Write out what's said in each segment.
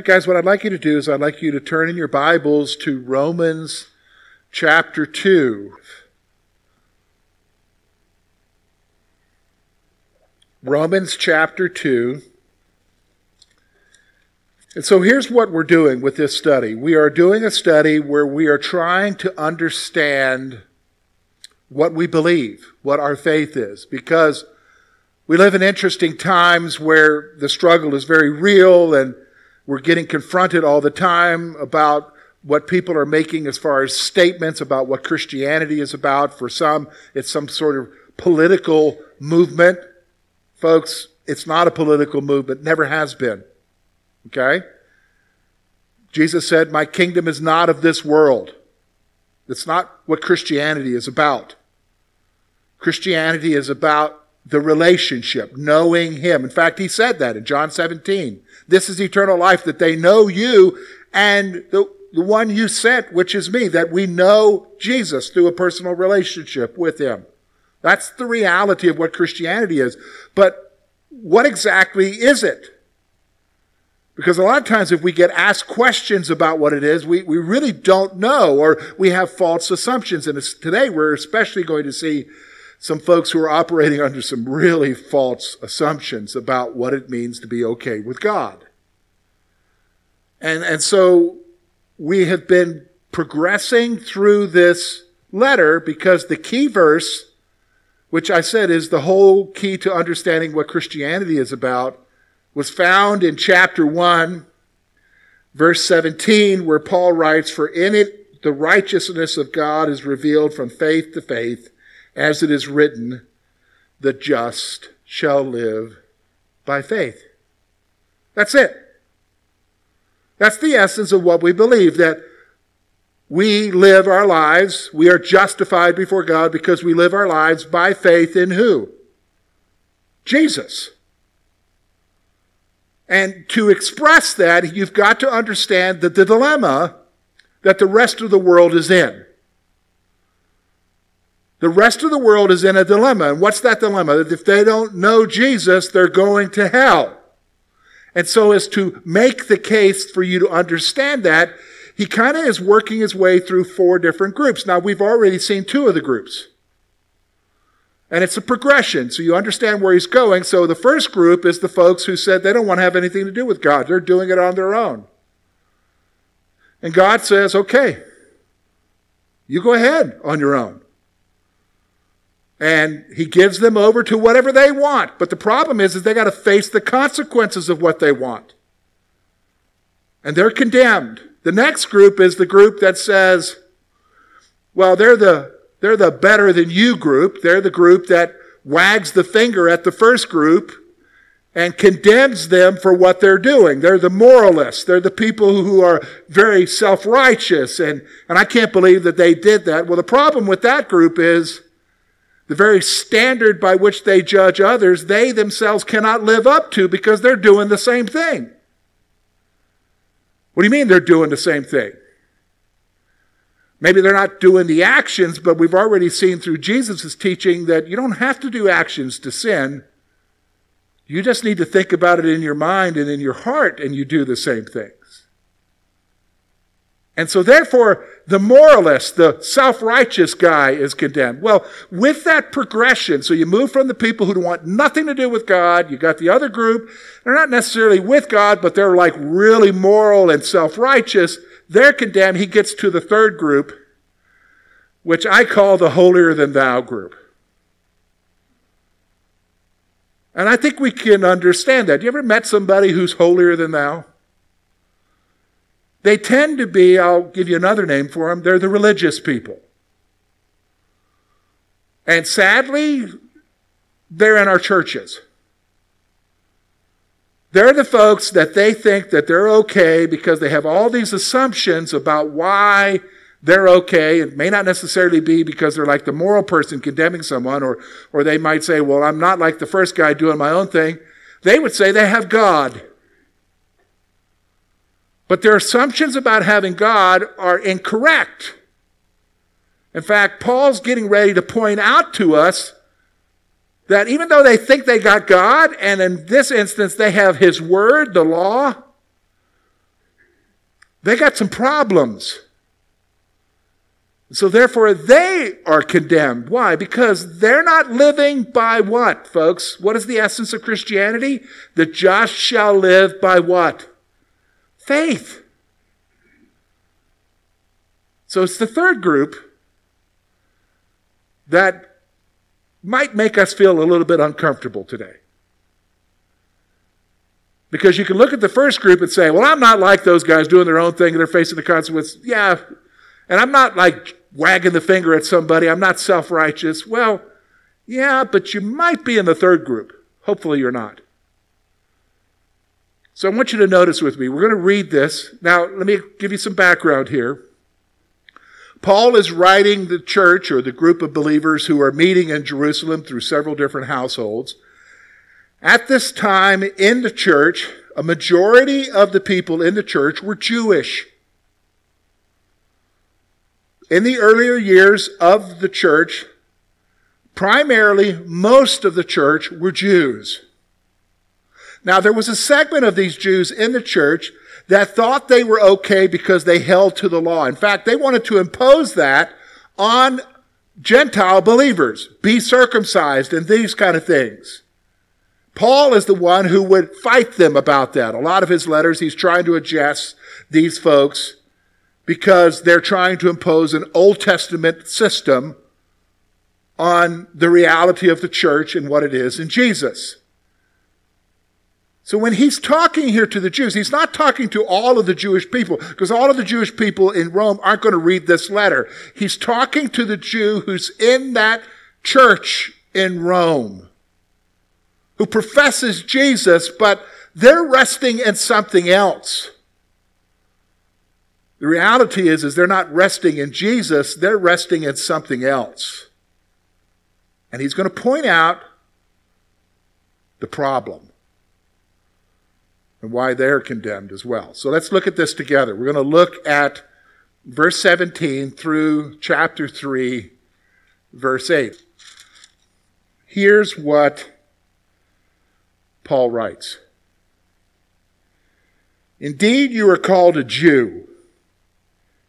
Right, guys, what I'd like you to do is I'd like you to turn in your Bibles to Romans chapter 2. Romans chapter 2. And so here's what we're doing with this study. We are doing a study where we are trying to understand what we believe, what our faith is, because we live in interesting times where the struggle is very real and we're getting confronted all the time about what people are making as far as statements about what Christianity is about. For some, it's some sort of political movement. Folks, it's not a political movement, never has been. Okay? Jesus said, My kingdom is not of this world. That's not what Christianity is about. Christianity is about the relationship, knowing Him. In fact, He said that in John 17. This is eternal life, that they know you and the, the one you sent, which is me, that we know Jesus through a personal relationship with Him. That's the reality of what Christianity is. But what exactly is it? Because a lot of times, if we get asked questions about what it is, we, we really don't know, or we have false assumptions. And today, we're especially going to see some folks who are operating under some really false assumptions about what it means to be okay with God. And, and so we have been progressing through this letter because the key verse, which I said is the whole key to understanding what Christianity is about, was found in chapter 1, verse 17, where Paul writes, For in it the righteousness of God is revealed from faith to faith, as it is written, the just shall live by faith. That's it. That's the essence of what we believe that we live our lives, we are justified before God because we live our lives by faith in who? Jesus. And to express that, you've got to understand that the dilemma that the rest of the world is in. The rest of the world is in a dilemma. And what's that dilemma? That if they don't know Jesus, they're going to hell. And so, as to make the case for you to understand that, he kind of is working his way through four different groups. Now, we've already seen two of the groups. And it's a progression, so you understand where he's going. So, the first group is the folks who said they don't want to have anything to do with God, they're doing it on their own. And God says, okay, you go ahead on your own and he gives them over to whatever they want. But the problem is, is they got to face the consequences of what they want. And they're condemned. The next group is the group that says, well, they're the, they're the better than you group. They're the group that wags the finger at the first group and condemns them for what they're doing. They're the moralists. They're the people who are very self-righteous. And, and I can't believe that they did that. Well, the problem with that group is the very standard by which they judge others, they themselves cannot live up to because they're doing the same thing. What do you mean they're doing the same thing? Maybe they're not doing the actions, but we've already seen through Jesus' teaching that you don't have to do actions to sin. You just need to think about it in your mind and in your heart, and you do the same thing. And so therefore, the moralist, the self-righteous guy is condemned. Well, with that progression, so you move from the people who want nothing to do with God, you got the other group, they're not necessarily with God, but they're like really moral and self-righteous. They're condemned. He gets to the third group, which I call the holier than thou group. And I think we can understand that. You ever met somebody who's holier than thou? They tend to be, I'll give you another name for them, they're the religious people. And sadly, they're in our churches. They're the folks that they think that they're okay because they have all these assumptions about why they're okay. It may not necessarily be because they're like the moral person condemning someone, or, or they might say, well, I'm not like the first guy doing my own thing. They would say they have God. But their assumptions about having God are incorrect. In fact, Paul's getting ready to point out to us that even though they think they got God, and in this instance they have His Word, the law, they got some problems. So therefore, they are condemned. Why? Because they're not living by what, folks? What is the essence of Christianity? The just shall live by what? Faith. So it's the third group that might make us feel a little bit uncomfortable today. Because you can look at the first group and say, well, I'm not like those guys doing their own thing and they're facing the consequences. Yeah. And I'm not like wagging the finger at somebody. I'm not self righteous. Well, yeah, but you might be in the third group. Hopefully you're not. So I want you to notice with me. We're going to read this. Now, let me give you some background here. Paul is writing the church or the group of believers who are meeting in Jerusalem through several different households. At this time in the church, a majority of the people in the church were Jewish. In the earlier years of the church, primarily most of the church were Jews. Now, there was a segment of these Jews in the church that thought they were okay because they held to the law. In fact, they wanted to impose that on Gentile believers, be circumcised and these kind of things. Paul is the one who would fight them about that. A lot of his letters, he's trying to address these folks because they're trying to impose an Old Testament system on the reality of the church and what it is in Jesus. So when he's talking here to the Jews, he's not talking to all of the Jewish people because all of the Jewish people in Rome aren't going to read this letter. He's talking to the Jew who's in that church in Rome who professes Jesus, but they're resting in something else. The reality is, is they're not resting in Jesus, they're resting in something else. And he's going to point out the problem and why they're condemned as well. So let's look at this together. We're going to look at verse 17 through chapter 3, verse 8. Here's what Paul writes Indeed, you are called a Jew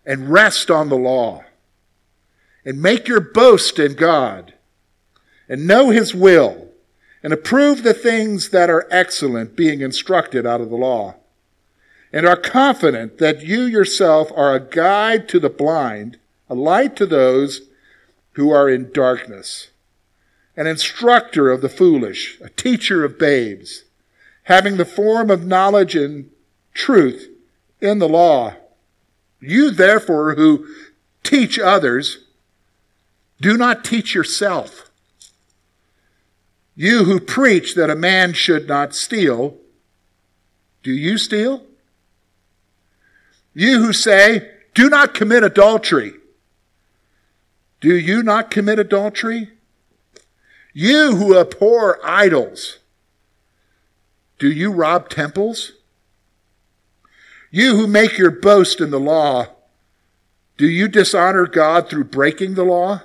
and rest on the law and make your boast in God and know his will and approve the things that are excellent, being instructed out of the law, and are confident that you yourself are a guide to the blind, a light to those who are in darkness, an instructor of the foolish, a teacher of babes, having the form of knowledge and truth in the law. You, therefore, who teach others, do not teach yourself. You who preach that a man should not steal, do you steal? You who say, do not commit adultery, do you not commit adultery? You who abhor idols, do you rob temples? You who make your boast in the law, do you dishonor God through breaking the law?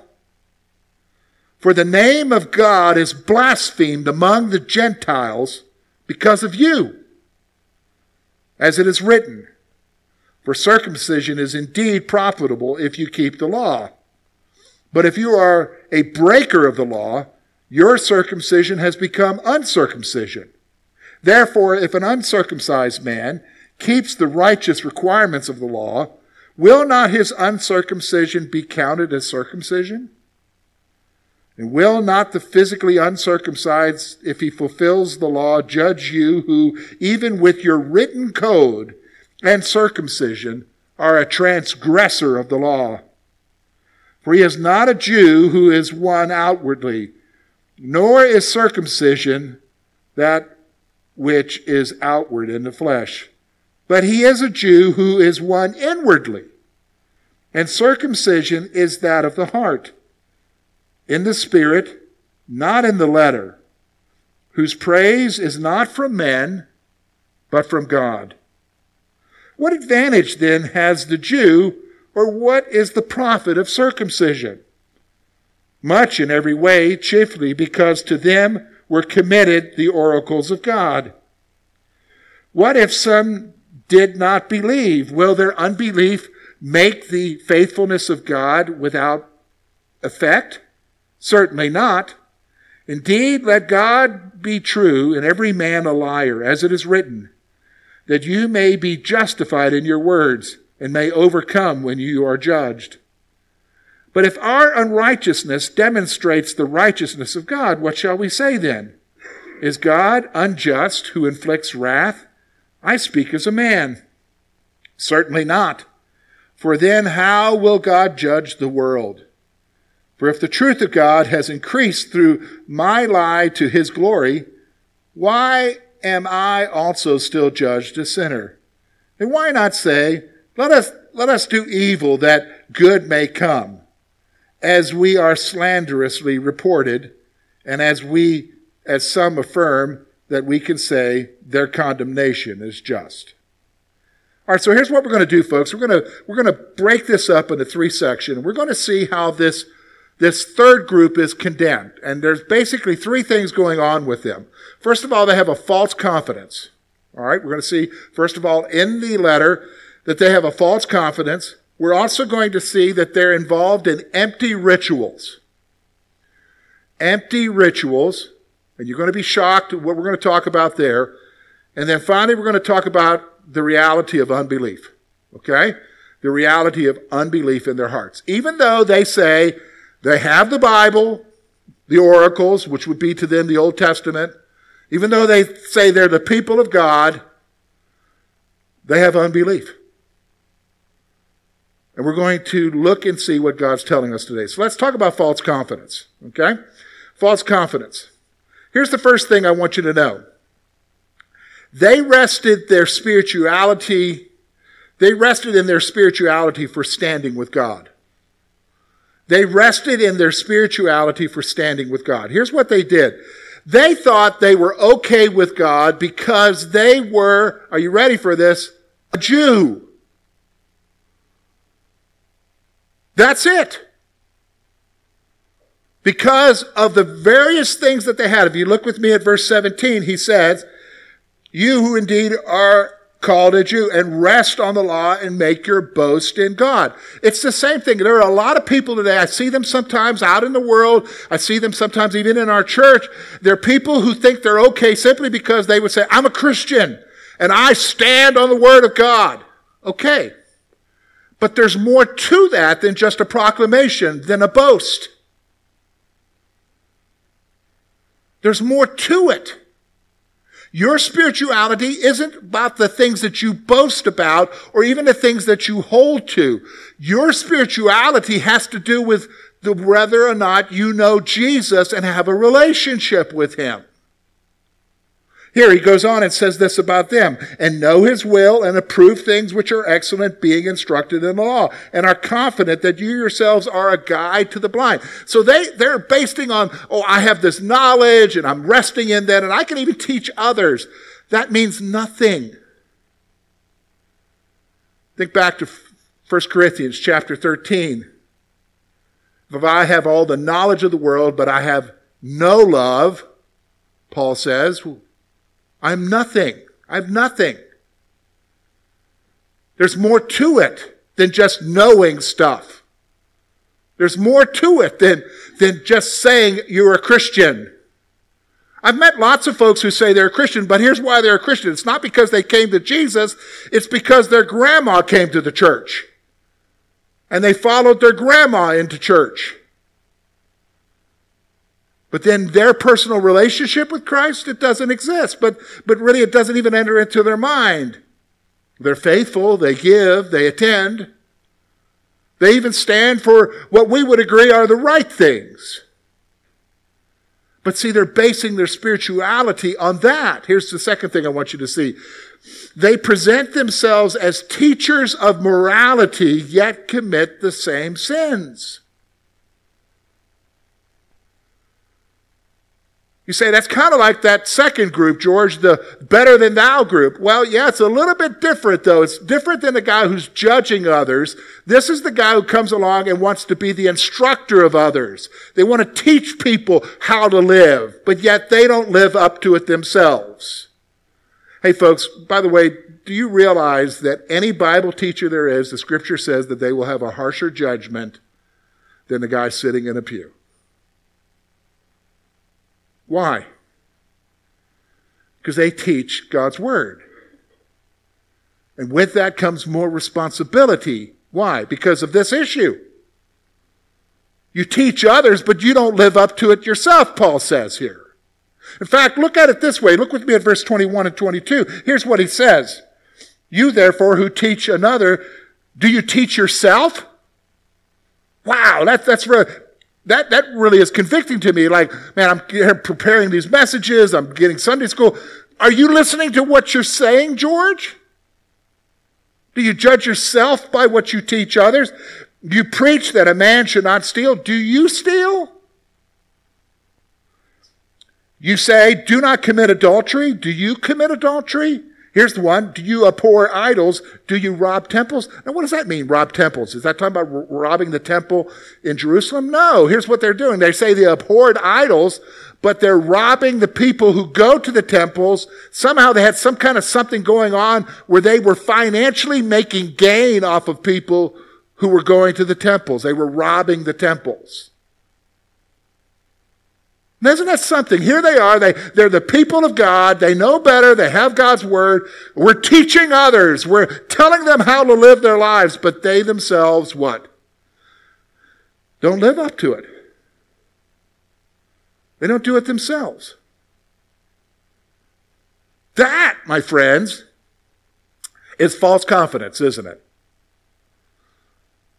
For the name of God is blasphemed among the Gentiles because of you. As it is written, For circumcision is indeed profitable if you keep the law. But if you are a breaker of the law, your circumcision has become uncircumcision. Therefore, if an uncircumcised man keeps the righteous requirements of the law, will not his uncircumcision be counted as circumcision? And will not the physically uncircumcised, if he fulfills the law, judge you who, even with your written code and circumcision, are a transgressor of the law? For he is not a Jew who is one outwardly, nor is circumcision that which is outward in the flesh. But he is a Jew who is one inwardly, and circumcision is that of the heart in the Spirit, not in the letter, whose praise is not from men, but from God. What advantage then has the Jew, or what is the profit of circumcision? Much in every way, chiefly because to them were committed the oracles of God. What if some did not believe. Will their unbelief make the faithfulness of God without effect? Certainly not. Indeed, let God be true and every man a liar, as it is written, that you may be justified in your words and may overcome when you are judged. But if our unrighteousness demonstrates the righteousness of God, what shall we say then? Is God unjust who inflicts wrath? I speak as a man. Certainly not. For then how will God judge the world? For if the truth of God has increased through my lie to his glory, why am I also still judged a sinner? And why not say, let us, let us do evil that good may come, as we are slanderously reported, and as we, as some affirm, that we can say their condemnation is just. All right, so here's what we're going to do, folks. We're going to, we're going to break this up into three sections. We're going to see how this, this third group is condemned. And there's basically three things going on with them. First of all, they have a false confidence. All right, we're going to see, first of all, in the letter that they have a false confidence. We're also going to see that they're involved in empty rituals. Empty rituals. And you're going to be shocked at what we're going to talk about there. And then finally, we're going to talk about the reality of unbelief. Okay? The reality of unbelief in their hearts. Even though they say they have the Bible, the oracles, which would be to them the Old Testament, even though they say they're the people of God, they have unbelief. And we're going to look and see what God's telling us today. So let's talk about false confidence. Okay? False confidence. Here's the first thing I want you to know they rested their spirituality, they rested in their spirituality for standing with God. They rested in their spirituality for standing with God. Here's what they did. They thought they were okay with God because they were, are you ready for this? A Jew. That's it because of the various things that they had. If you look with me at verse 17, he says, You who indeed are called a Jew and rest on the law and make your boast in God. It's the same thing. There are a lot of people today. I see them sometimes out in the world. I see them sometimes even in our church. There are people who think they're okay simply because they would say, I'm a Christian and I stand on the word of God. Okay. But there's more to that than just a proclamation, than a boast. There's more to it. Your spirituality isn't about the things that you boast about or even the things that you hold to. Your spirituality has to do with the, whether or not you know Jesus and have a relationship with Him. Here he goes on and says this about them and know his will and approve things which are excellent, being instructed in the law, and are confident that you yourselves are a guide to the blind. So they, they're basing on, oh, I have this knowledge and I'm resting in that and I can even teach others. That means nothing. Think back to 1 Corinthians chapter 13. If I have all the knowledge of the world, but I have no love, Paul says, I'm nothing. I'm nothing. There's more to it than just knowing stuff. There's more to it than, than just saying you're a Christian. I've met lots of folks who say they're a Christian, but here's why they're a Christian. It's not because they came to Jesus, it's because their grandma came to the church. And they followed their grandma into church. But then their personal relationship with Christ, it doesn't exist. But, but really, it doesn't even enter into their mind. They're faithful, they give, they attend. They even stand for what we would agree are the right things. But see, they're basing their spirituality on that. Here's the second thing I want you to see. They present themselves as teachers of morality, yet commit the same sins. You say that's kind of like that second group, George, the better than thou group. Well, yeah, it's a little bit different though. It's different than the guy who's judging others. This is the guy who comes along and wants to be the instructor of others. They want to teach people how to live, but yet they don't live up to it themselves. Hey folks, by the way, do you realize that any Bible teacher there is, the scripture says that they will have a harsher judgment than the guy sitting in a pew? Why? Because they teach God's word. And with that comes more responsibility. Why? Because of this issue. You teach others, but you don't live up to it yourself, Paul says here. In fact, look at it this way. Look with me at verse 21 and 22. Here's what he says. You therefore who teach another, do you teach yourself? Wow, that, that's really, that, that really is convicting to me. Like, man, I'm preparing these messages. I'm getting Sunday school. Are you listening to what you're saying, George? Do you judge yourself by what you teach others? You preach that a man should not steal. Do you steal? You say, do not commit adultery. Do you commit adultery? Here's the one. Do you abhor idols? Do you rob temples? Now, what does that mean, rob temples? Is that talking about robbing the temple in Jerusalem? No. Here's what they're doing. They say they abhorred idols, but they're robbing the people who go to the temples. Somehow they had some kind of something going on where they were financially making gain off of people who were going to the temples. They were robbing the temples. Isn't that something? Here they are. They, they're the people of God. They know better. They have God's word. We're teaching others. We're telling them how to live their lives, but they themselves, what? Don't live up to it. They don't do it themselves. That, my friends, is false confidence, isn't it?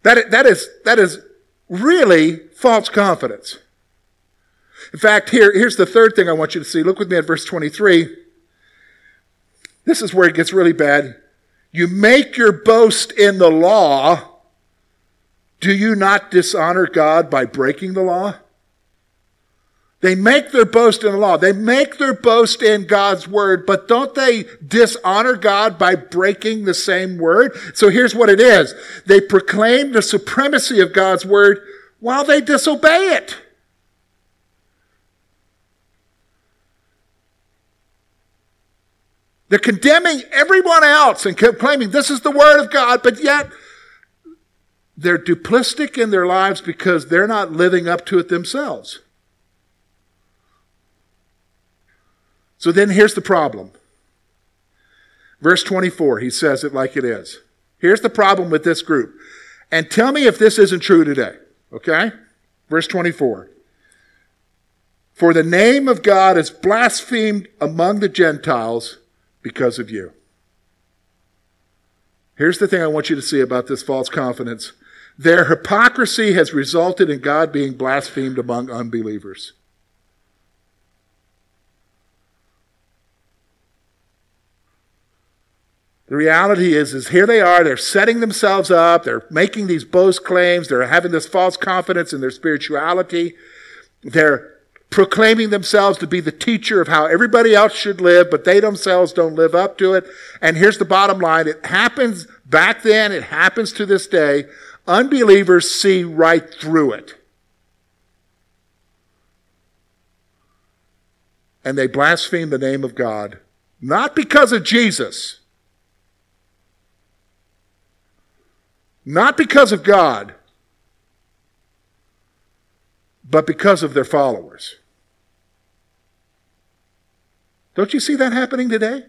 That, that, is, that is really false confidence. In fact, here, here's the third thing I want you to see. Look with me at verse 23. This is where it gets really bad. You make your boast in the law. Do you not dishonor God by breaking the law? They make their boast in the law. They make their boast in God's word, but don't they dishonor God by breaking the same word? So here's what it is. They proclaim the supremacy of God's word while they disobey it. They're condemning everyone else and claiming this is the Word of God, but yet they're duplistic in their lives because they're not living up to it themselves. So then here's the problem. Verse 24, he says it like it is. Here's the problem with this group. And tell me if this isn't true today. Okay? Verse 24. For the name of God is blasphemed among the Gentiles because of you. Here's the thing I want you to see about this false confidence their hypocrisy has resulted in God being blasphemed among unbelievers. The reality is, is here they are, they're setting themselves up, they're making these boast claims, they're having this false confidence in their spirituality, they're proclaiming themselves to be the teacher of how everybody else should live, but they themselves don't live up to it. And here's the bottom line. It happens back then. It happens to this day. Unbelievers see right through it. And they blaspheme the name of God, not because of Jesus, not because of God, but because of their followers. Don't you see that happening today?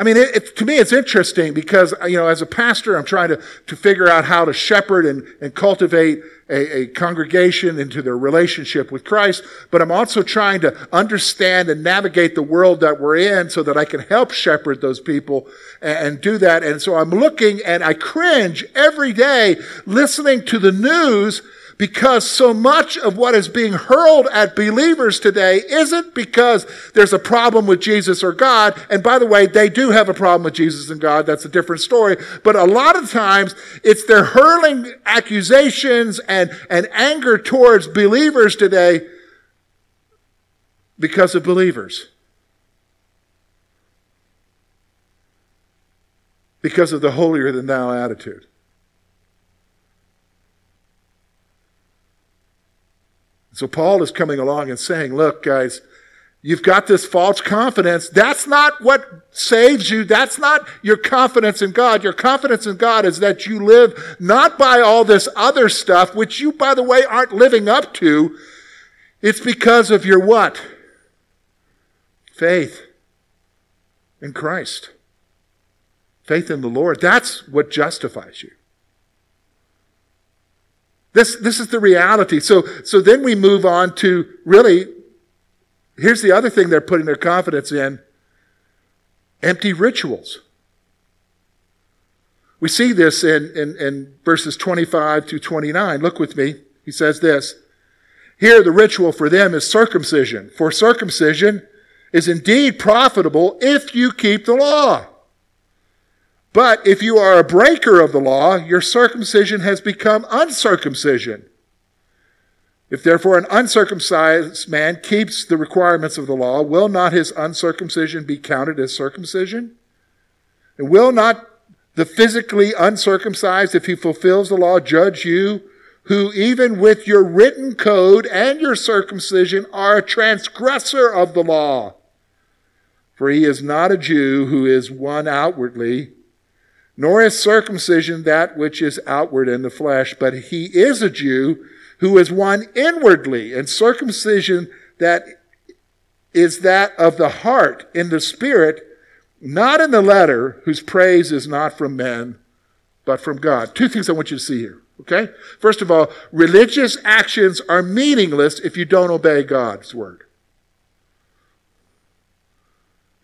I mean, it, it, to me, it's interesting because, you know, as a pastor, I'm trying to, to figure out how to shepherd and, and cultivate a, a congregation into their relationship with Christ. But I'm also trying to understand and navigate the world that we're in so that I can help shepherd those people and, and do that. And so I'm looking and I cringe every day listening to the news because so much of what is being hurled at believers today isn't because there's a problem with Jesus or God. And by the way, they do have a problem with Jesus and God. That's a different story. But a lot of times it's they're hurling accusations and, and anger towards believers today because of believers. Because of the holier than thou attitude. So Paul is coming along and saying, look, guys, You've got this false confidence. That's not what saves you. That's not your confidence in God. Your confidence in God is that you live not by all this other stuff, which you, by the way, aren't living up to. It's because of your what? Faith in Christ. Faith in the Lord. That's what justifies you. This, this is the reality. So, so then we move on to really Here's the other thing they're putting their confidence in empty rituals. We see this in, in, in, verses 25 to 29. Look with me. He says this Here, the ritual for them is circumcision, for circumcision is indeed profitable if you keep the law. But if you are a breaker of the law, your circumcision has become uncircumcision. If therefore an uncircumcised man keeps the requirements of the law, will not his uncircumcision be counted as circumcision? And will not the physically uncircumcised, if he fulfills the law, judge you, who even with your written code and your circumcision are a transgressor of the law? For he is not a Jew who is one outwardly, nor is circumcision that which is outward in the flesh, but he is a Jew who is one inwardly, and circumcision that is that of the heart in the spirit, not in the letter, whose praise is not from men, but from God. Two things I want you to see here. Okay? First of all, religious actions are meaningless if you don't obey God's word.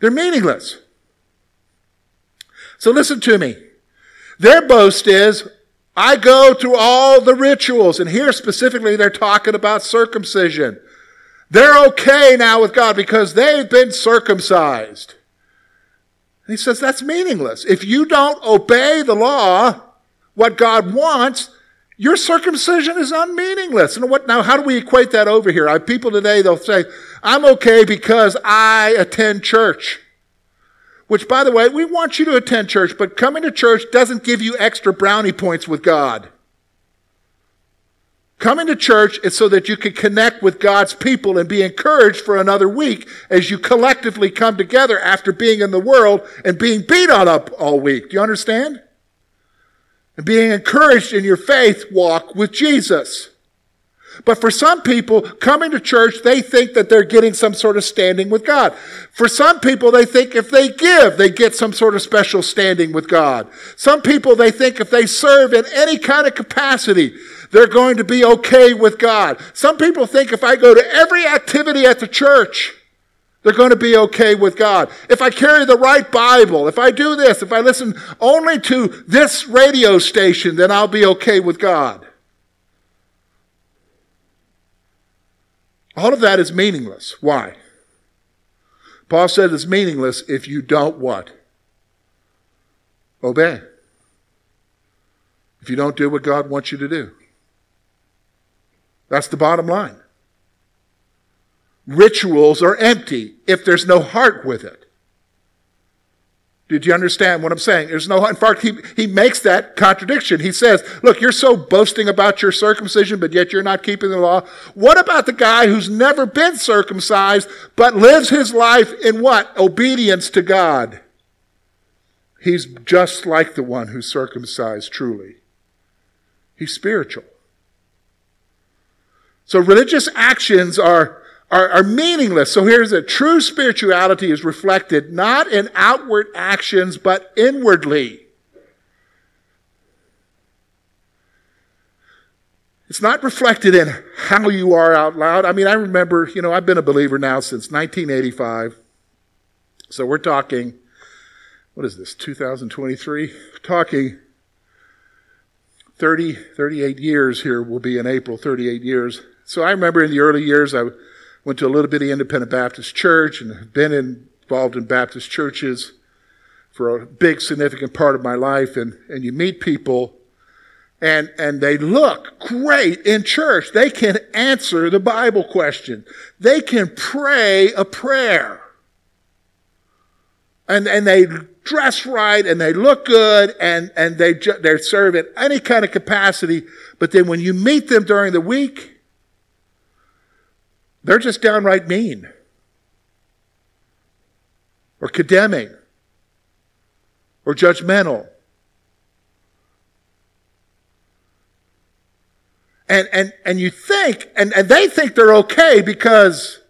They're meaningless. So listen to me. Their boast is, I go through all the rituals, and here specifically they're talking about circumcision. They're okay now with God because they've been circumcised. And he says that's meaningless. If you don't obey the law, what God wants, your circumcision is unmeaningless. And what now? How do we equate that over here? I people today they'll say, "I'm okay because I attend church." Which, by the way, we want you to attend church, but coming to church doesn't give you extra brownie points with God. Coming to church is so that you can connect with God's people and be encouraged for another week as you collectively come together after being in the world and being beat on up all week. Do you understand? And being encouraged in your faith walk with Jesus. But for some people, coming to church, they think that they're getting some sort of standing with God. For some people, they think if they give, they get some sort of special standing with God. Some people, they think if they serve in any kind of capacity, they're going to be okay with God. Some people think if I go to every activity at the church, they're going to be okay with God. If I carry the right Bible, if I do this, if I listen only to this radio station, then I'll be okay with God. All of that is meaningless. Why? Paul said it's meaningless if you don't what? Obey. If you don't do what God wants you to do. That's the bottom line. Rituals are empty if there's no heart with it. Did you understand what I'm saying? There's no, in fact, he, he makes that contradiction. He says, look, you're so boasting about your circumcision, but yet you're not keeping the law. What about the guy who's never been circumcised, but lives his life in what? Obedience to God. He's just like the one who's circumcised truly. He's spiritual. So religious actions are are, are meaningless. So here's it. True spirituality is reflected not in outward actions, but inwardly. It's not reflected in how you are out loud. I mean, I remember, you know, I've been a believer now since 1985. So we're talking, what is this, 2023? Talking 30, 38 years here will be in April, 38 years. So I remember in the early years, I went to a little bitty independent Baptist church and have been involved in Baptist churches for a big significant part of my life. And, and you meet people and, and they look great in church. They can answer the Bible question. They can pray a prayer. And, and they dress right and they look good and, and they, they serve in any kind of capacity. But then when you meet them during the week, they're just downright mean. or condemning or judgmental. And, and, and you think, and, and they think they're okay because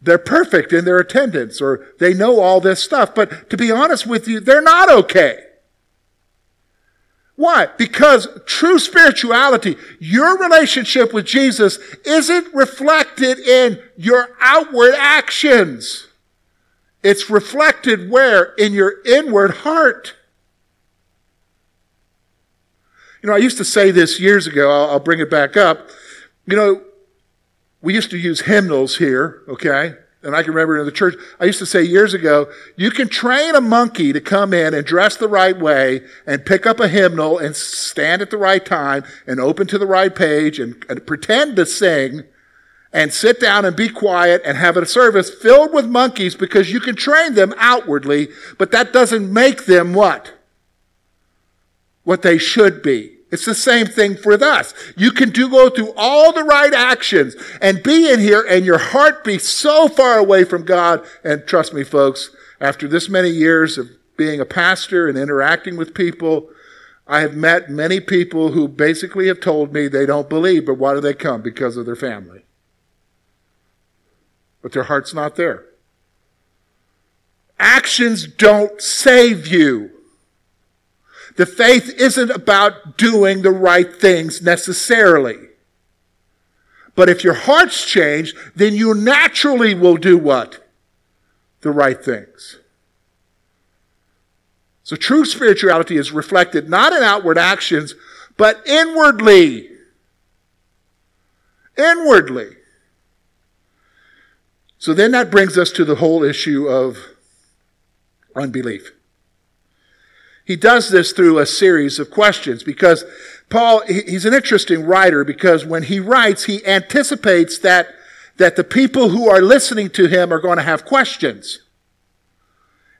they're perfect in their attendance or they know all this stuff. But to be honest with you, they're not okay. Why? Because true spirituality, your relationship with Jesus isn't reflected in your outward actions. It's reflected where? In your inward heart. You know, I used to say this years ago, I'll, I'll bring it back up. You know, we used to use hymnals here, okay? And I can remember in the church, I used to say years ago, you can train a monkey to come in and dress the right way and pick up a hymnal and stand at the right time and open to the right page and, and pretend to sing and sit down and be quiet and have a service filled with monkeys because you can train them outwardly, but that doesn't make them what? What they should be. It's the same thing for us. You can do go through all the right actions and be in here and your heart be so far away from God. And trust me, folks, after this many years of being a pastor and interacting with people, I have met many people who basically have told me they don't believe, but why do they come? Because of their family. But their heart's not there. Actions don't save you. The faith isn't about doing the right things necessarily. But if your heart's changed, then you naturally will do what? The right things. So true spirituality is reflected not in outward actions, but inwardly. Inwardly. So then that brings us to the whole issue of unbelief. He does this through a series of questions because Paul, he's an interesting writer because when he writes, he anticipates that, that the people who are listening to him are going to have questions.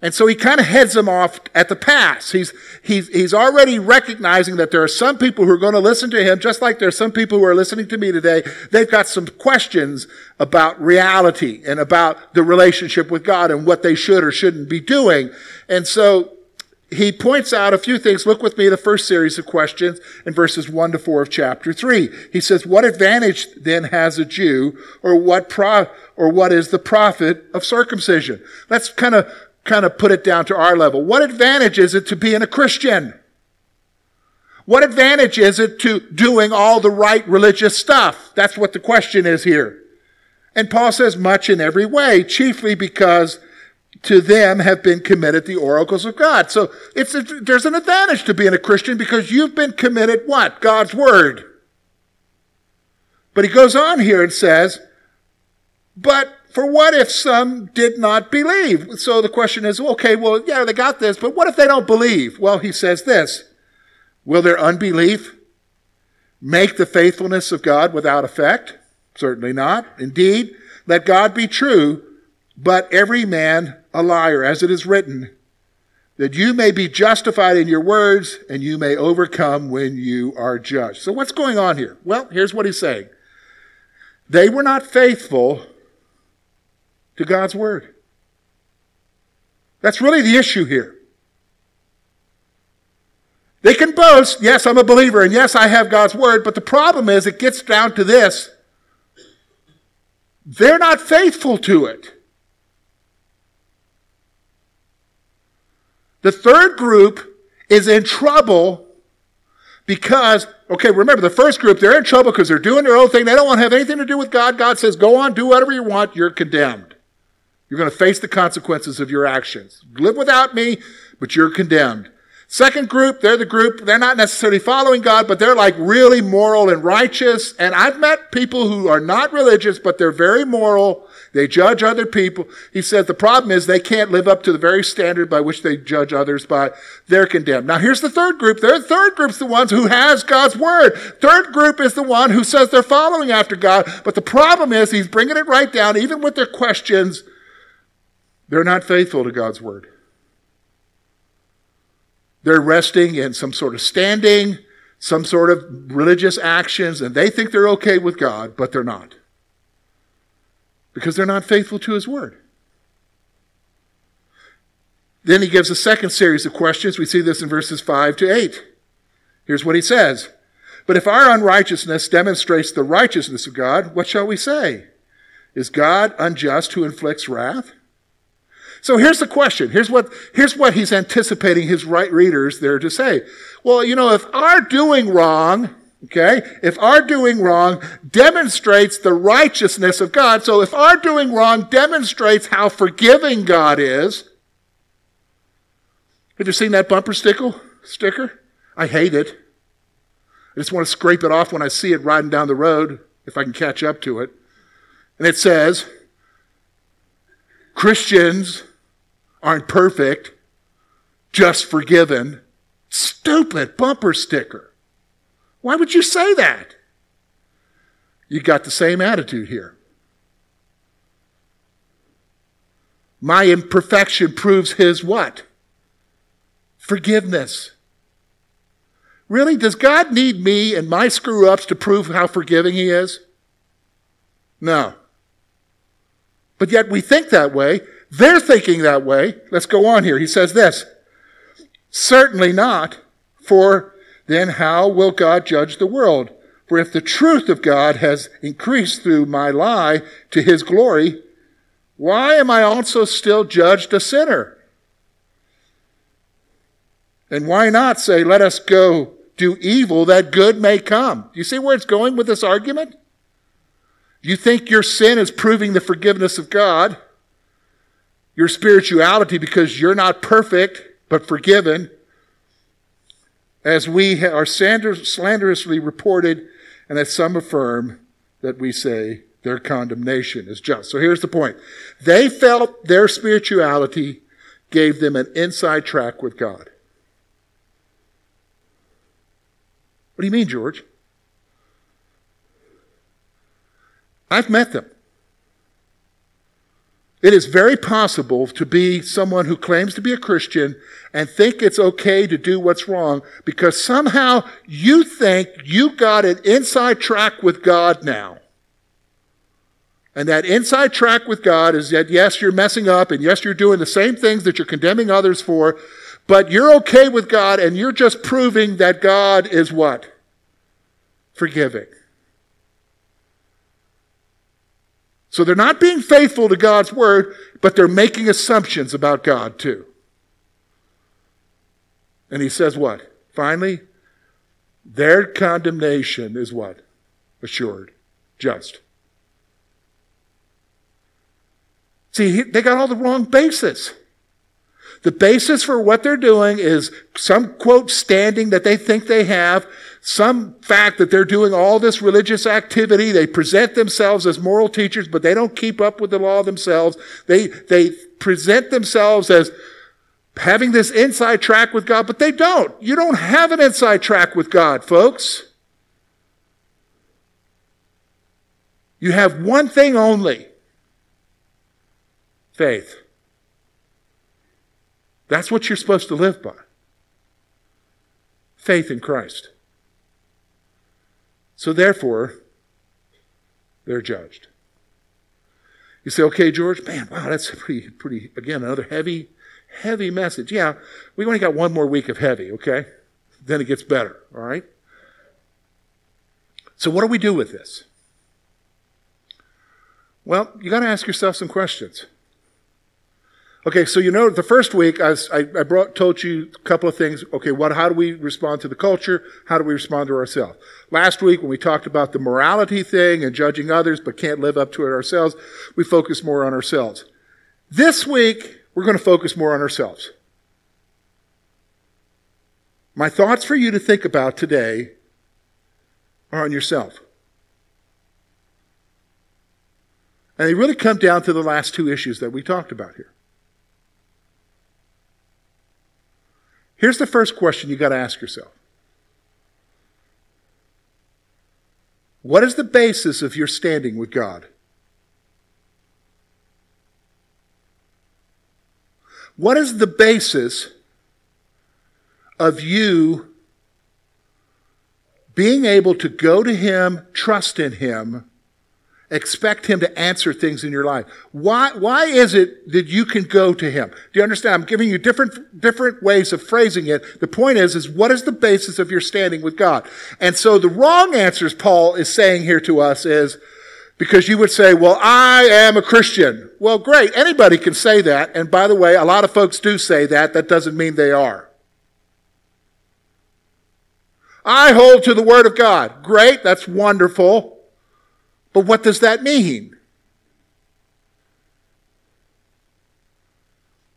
And so he kind of heads them off at the pass. He's, he's, he's already recognizing that there are some people who are going to listen to him, just like there are some people who are listening to me today. They've got some questions about reality and about the relationship with God and what they should or shouldn't be doing. And so he points out a few things. Look with me the first series of questions in verses 1 to 4 of chapter 3. He says, What advantage then has a Jew, or what pro, or what is the profit of circumcision? Let's kind of kind of put it down to our level. What advantage is it to being a Christian? What advantage is it to doing all the right religious stuff? That's what the question is here. And Paul says much in every way, chiefly because to them have been committed the oracles of God. So it's a, there's an advantage to being a Christian because you've been committed what? God's word. But he goes on here and says, but for what if some did not believe? So the question is, okay, well, yeah, they got this, but what if they don't believe? Well, he says this, will their unbelief make the faithfulness of God without effect? Certainly not. Indeed, let God be true, but every man a liar, as it is written, that you may be justified in your words and you may overcome when you are judged. So, what's going on here? Well, here's what he's saying they were not faithful to God's word. That's really the issue here. They can boast, yes, I'm a believer, and yes, I have God's word, but the problem is it gets down to this they're not faithful to it. The third group is in trouble because, okay, remember the first group, they're in trouble because they're doing their own thing. They don't want to have anything to do with God. God says, go on, do whatever you want. You're condemned. You're going to face the consequences of your actions. Live without me, but you're condemned. Second group, they're the group, they're not necessarily following God, but they're like really moral and righteous. And I've met people who are not religious, but they're very moral. They judge other people. He said the problem is they can't live up to the very standard by which they judge others by. They're condemned. Now here's the third group. The third group's the ones who has God's word. Third group is the one who says they're following after God. But the problem is he's bringing it right down, even with their questions. They're not faithful to God's word. They're resting in some sort of standing, some sort of religious actions, and they think they're okay with God, but they're not. Because they're not faithful to His Word. Then he gives a second series of questions. We see this in verses 5 to 8. Here's what he says. But if our unrighteousness demonstrates the righteousness of God, what shall we say? Is God unjust who inflicts wrath? So here's the question. Here's what, here's what he's anticipating his right readers there to say. Well, you know, if our doing wrong, okay, if our doing wrong demonstrates the righteousness of God, so if our doing wrong demonstrates how forgiving God is, have you seen that bumper sticker? Sticker? I hate it. I just want to scrape it off when I see it riding down the road, if I can catch up to it. And it says, Christians aren't perfect, just forgiven. Stupid bumper sticker. Why would you say that? You got the same attitude here. My imperfection proves his what? Forgiveness. Really? Does God need me and my screw ups to prove how forgiving he is? No. But yet we think that way. They're thinking that way. Let's go on here. He says this Certainly not, for then how will God judge the world? For if the truth of God has increased through my lie to his glory, why am I also still judged a sinner? And why not say, let us go do evil that good may come? You see where it's going with this argument? You think your sin is proving the forgiveness of God, your spirituality, because you're not perfect, but forgiven, as we are slanderously reported, and that some affirm that we say their condemnation is just. So here's the point. They felt their spirituality gave them an inside track with God. What do you mean, George? I've met them. It is very possible to be someone who claims to be a Christian and think it's okay to do what's wrong because somehow you think you got an inside track with God now. And that inside track with God is that yes, you're messing up and yes, you're doing the same things that you're condemning others for, but you're okay with God and you're just proving that God is what? Forgiving. So they're not being faithful to God's word, but they're making assumptions about God too. And he says what? Finally, their condemnation is what? Assured, just. See, they got all the wrong basis. The basis for what they're doing is some quote standing that they think they have, some fact that they're doing all this religious activity. They present themselves as moral teachers, but they don't keep up with the law themselves. They, they present themselves as having this inside track with God, but they don't. You don't have an inside track with God, folks. You have one thing only faith. That's what you're supposed to live by faith in Christ. So therefore, they're judged. You say, okay, George, man, wow, that's pretty, pretty, again, another heavy, heavy message. Yeah, we only got one more week of heavy, okay? Then it gets better, all right? So what do we do with this? Well, you got to ask yourself some questions. Okay, so you know, the first week I, I, brought, told you a couple of things. Okay, what, how do we respond to the culture? How do we respond to ourselves? Last week, when we talked about the morality thing and judging others but can't live up to it ourselves, we focused more on ourselves. This week, we're going to focus more on ourselves. My thoughts for you to think about today are on yourself. And they really come down to the last two issues that we talked about here. Here's the first question you got to ask yourself What is the basis of your standing with God? What is the basis of you being able to go to Him, trust in Him, Expect Him to answer things in your life. Why, why is it that you can go to Him? Do you understand? I'm giving you different, different ways of phrasing it. The point is, is what is the basis of your standing with God? And so the wrong answers Paul is saying here to us is, because you would say, well, I am a Christian. Well, great. Anybody can say that. And by the way, a lot of folks do say that. That doesn't mean they are. I hold to the Word of God. Great. That's wonderful. But what does that mean?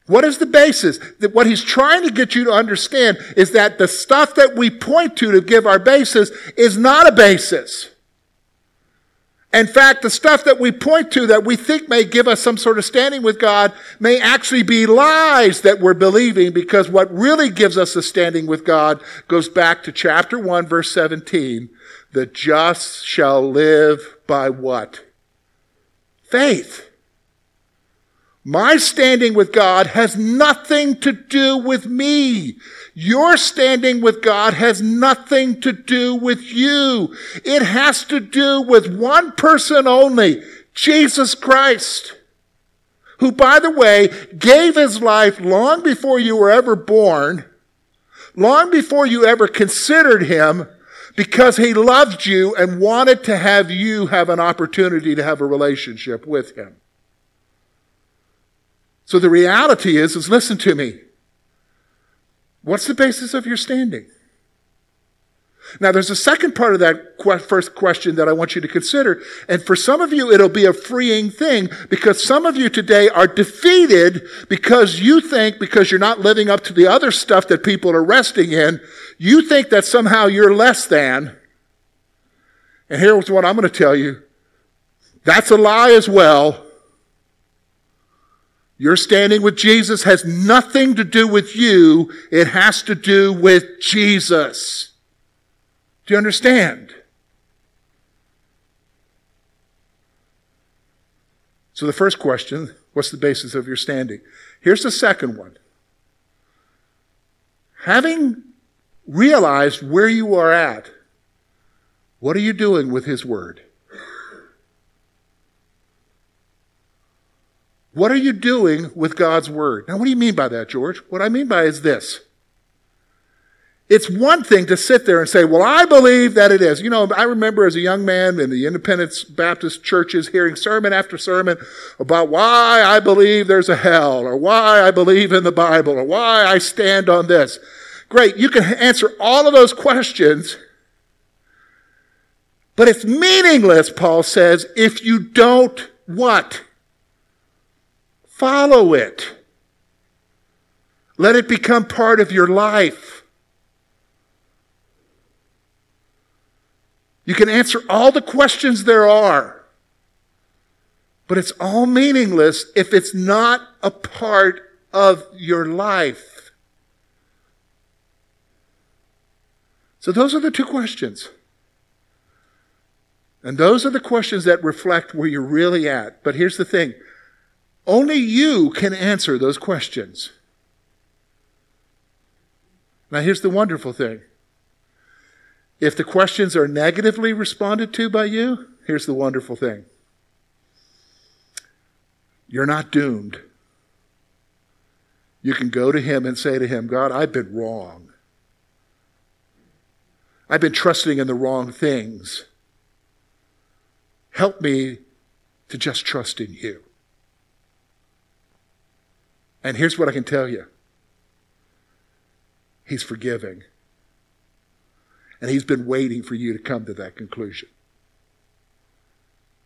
What is the basis? That what he's trying to get you to understand is that the stuff that we point to to give our basis is not a basis. In fact, the stuff that we point to that we think may give us some sort of standing with God may actually be lies that we're believing because what really gives us a standing with God goes back to chapter 1, verse 17. The just shall live by what? Faith. My standing with God has nothing to do with me. Your standing with God has nothing to do with you. It has to do with one person only, Jesus Christ, who, by the way, gave his life long before you were ever born, long before you ever considered him, because he loved you and wanted to have you have an opportunity to have a relationship with him. So the reality is, is listen to me. What's the basis of your standing? Now, there's a second part of that first question that I want you to consider. And for some of you, it'll be a freeing thing because some of you today are defeated because you think, because you're not living up to the other stuff that people are resting in, you think that somehow you're less than. And here's what I'm going to tell you that's a lie as well. Your standing with Jesus has nothing to do with you, it has to do with Jesus. Do you understand? So, the first question what's the basis of your standing? Here's the second one. Having realized where you are at, what are you doing with His Word? What are you doing with God's Word? Now, what do you mean by that, George? What I mean by is this it's one thing to sit there and say, well, I believe that it is. You know, I remember as a young man in the Independent Baptist churches hearing sermon after sermon about why I believe there's a hell or why I believe in the Bible or why I stand on this. Great. You can answer all of those questions. But it's meaningless, Paul says, if you don't what? Follow it. Let it become part of your life. You can answer all the questions there are, but it's all meaningless if it's not a part of your life. So, those are the two questions. And those are the questions that reflect where you're really at. But here's the thing only you can answer those questions. Now, here's the wonderful thing if the questions are negatively responded to by you, here's the wonderful thing you're not doomed. You can go to Him and say to Him, God, I've been wrong. I've been trusting in the wrong things. Help me to just trust in you. And here's what I can tell you He's forgiving. And he's been waiting for you to come to that conclusion.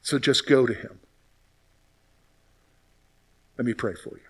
So just go to him. Let me pray for you.